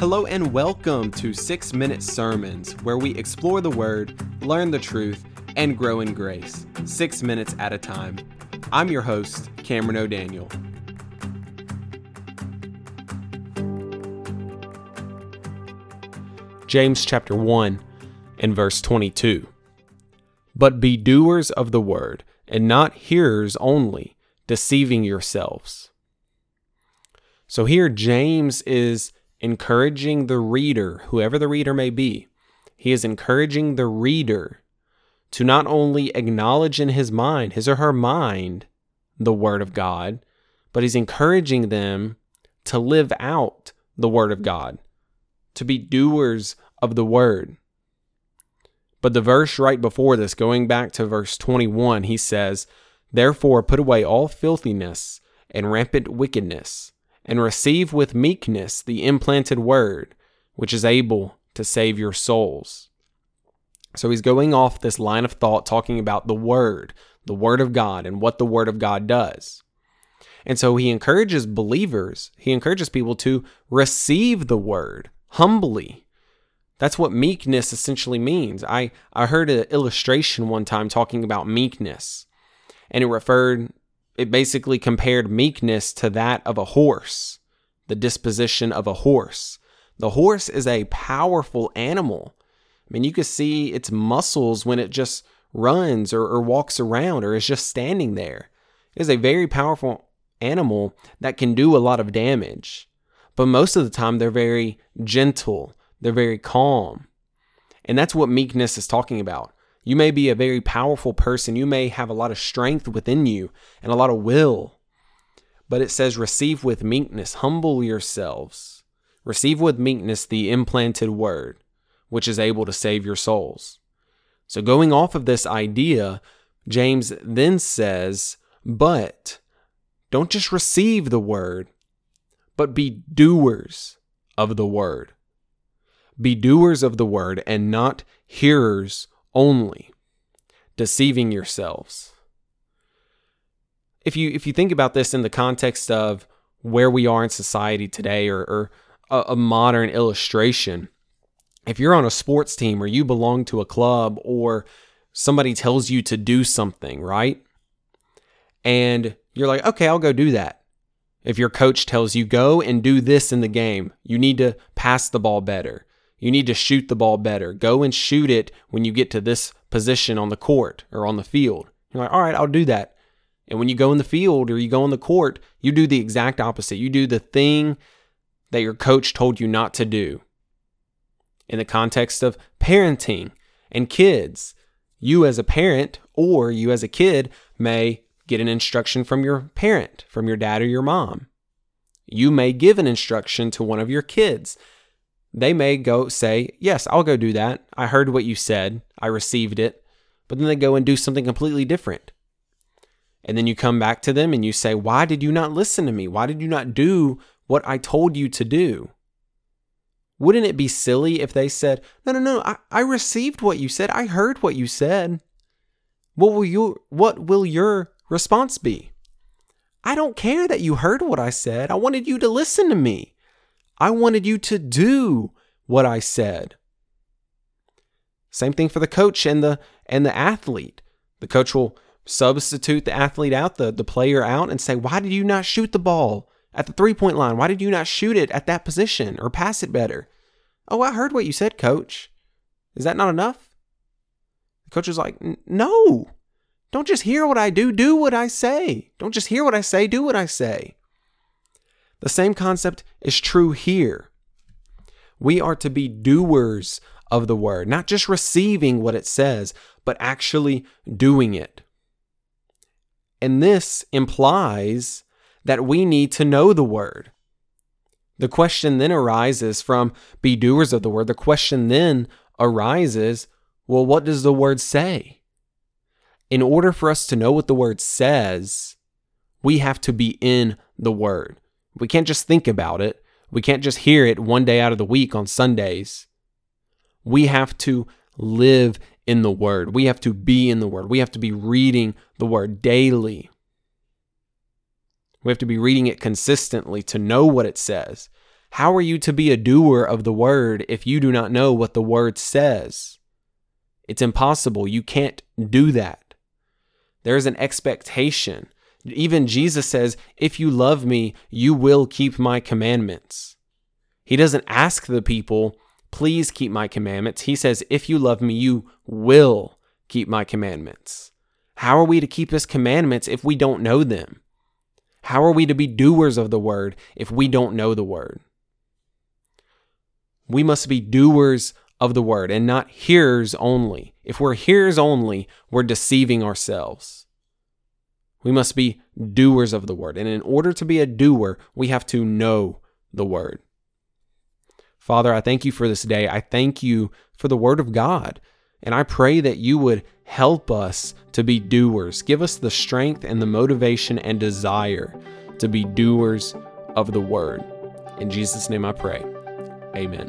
Hello and welcome to 6 Minute Sermons, where we explore the Word, learn the truth, and grow in grace, six minutes at a time. I'm your host, Cameron O'Daniel. James chapter 1 and verse 22. But be doers of the word, and not hearers only, deceiving yourselves. So here, James is encouraging the reader, whoever the reader may be, he is encouraging the reader to not only acknowledge in his mind, his or her mind, the Word of God, but he's encouraging them to live out the Word of God, to be doers of the Word. But the verse right before this, going back to verse 21, he says, Therefore put away all filthiness and rampant wickedness, and receive with meekness the implanted word, which is able to save your souls. So he's going off this line of thought talking about the Word, the Word of God, and what the Word of God does. And so he encourages believers, he encourages people to receive the Word humbly. That's what meekness essentially means. I, I heard an illustration one time talking about meekness, and it referred, it basically compared meekness to that of a horse, the disposition of a horse. The horse is a powerful animal I mean, you can see its muscles when it just runs or, or walks around or is just standing there. It is a very powerful animal that can do a lot of damage. But most of the time, they're very gentle, they're very calm. And that's what meekness is talking about. You may be a very powerful person, you may have a lot of strength within you and a lot of will. But it says, receive with meekness, humble yourselves. Receive with meekness the implanted word which is able to save your souls. So, going off of this idea, James then says, But don't just receive the word, but be doers of the word. Be doers of the word and not hearers only, deceiving yourselves. If you if you think about this in the context of where we are in society today or, or a, a modern illustration, if you're on a sports team or you belong to a club or somebody tells you to do something, right? And you're like, okay, I'll go do that. If your coach tells you, go and do this in the game, you need to pass the ball better. You need to shoot the ball better. Go and shoot it when you get to this position on the court or on the field. You're like, all right, I'll do that. And when you go in the field or you go on the court, you do the exact opposite. You do the thing that your coach told you not to do in the context of parenting and kids. You, as a parent or you, as a kid, may get an instruction from your parent, from your dad or your mom. You may give an instruction to one of your kids. They may go say, Yes, I'll go do that. I heard what you said. I received it. But then they go and do something completely different. And then you come back to them and you say, Why did you not listen to me? Why did you not do what I told you to do? Wouldn't it be silly if they said, No, no, no, I, I received what you said. I heard what you said. What will you what will your response be? I don't care that you heard what I said. I wanted you to listen to me. I wanted you to do what I said. Same thing for the coach and the and the athlete. The coach will substitute the athlete out, the, the player out, and say, Why did you not shoot the ball? at the three point line? Why did you not shoot it at that position or pass it better? Oh, I heard what you said, coach. Is that not enough? The coach is like, No, don't just hear what I do, do what I say. Don't just hear what I say, do what I say. The same concept is true here. We are to be doers of the word, not just receiving what it says, but actually doing it. And this implies that we need to know the word. The question then arises from be doers of the word. The question then arises well, what does the word say? In order for us to know what the word says, we have to be in the word. We can't just think about it. We can't just hear it one day out of the week on Sundays. We have to live in the word. We have to be in the word. We have to be reading the word daily. We have to be reading it consistently to know what it says. How are you to be a doer of the word if you do not know what the word says? It's impossible. You can't do that. There is an expectation. Even Jesus says, If you love me, you will keep my commandments. He doesn't ask the people, Please keep my commandments. He says, If you love me, you will keep my commandments. How are we to keep his commandments if we don't know them? How are we to be doers of the word if we don't know the word? We must be doers of the word and not hearers only. If we're hearers only, we're deceiving ourselves. We must be doers of the word. And in order to be a doer, we have to know the word. Father, I thank you for this day. I thank you for the word of God. And I pray that you would help us to be doers. Give us the strength and the motivation and desire to be doers of the word. In Jesus' name I pray. Amen.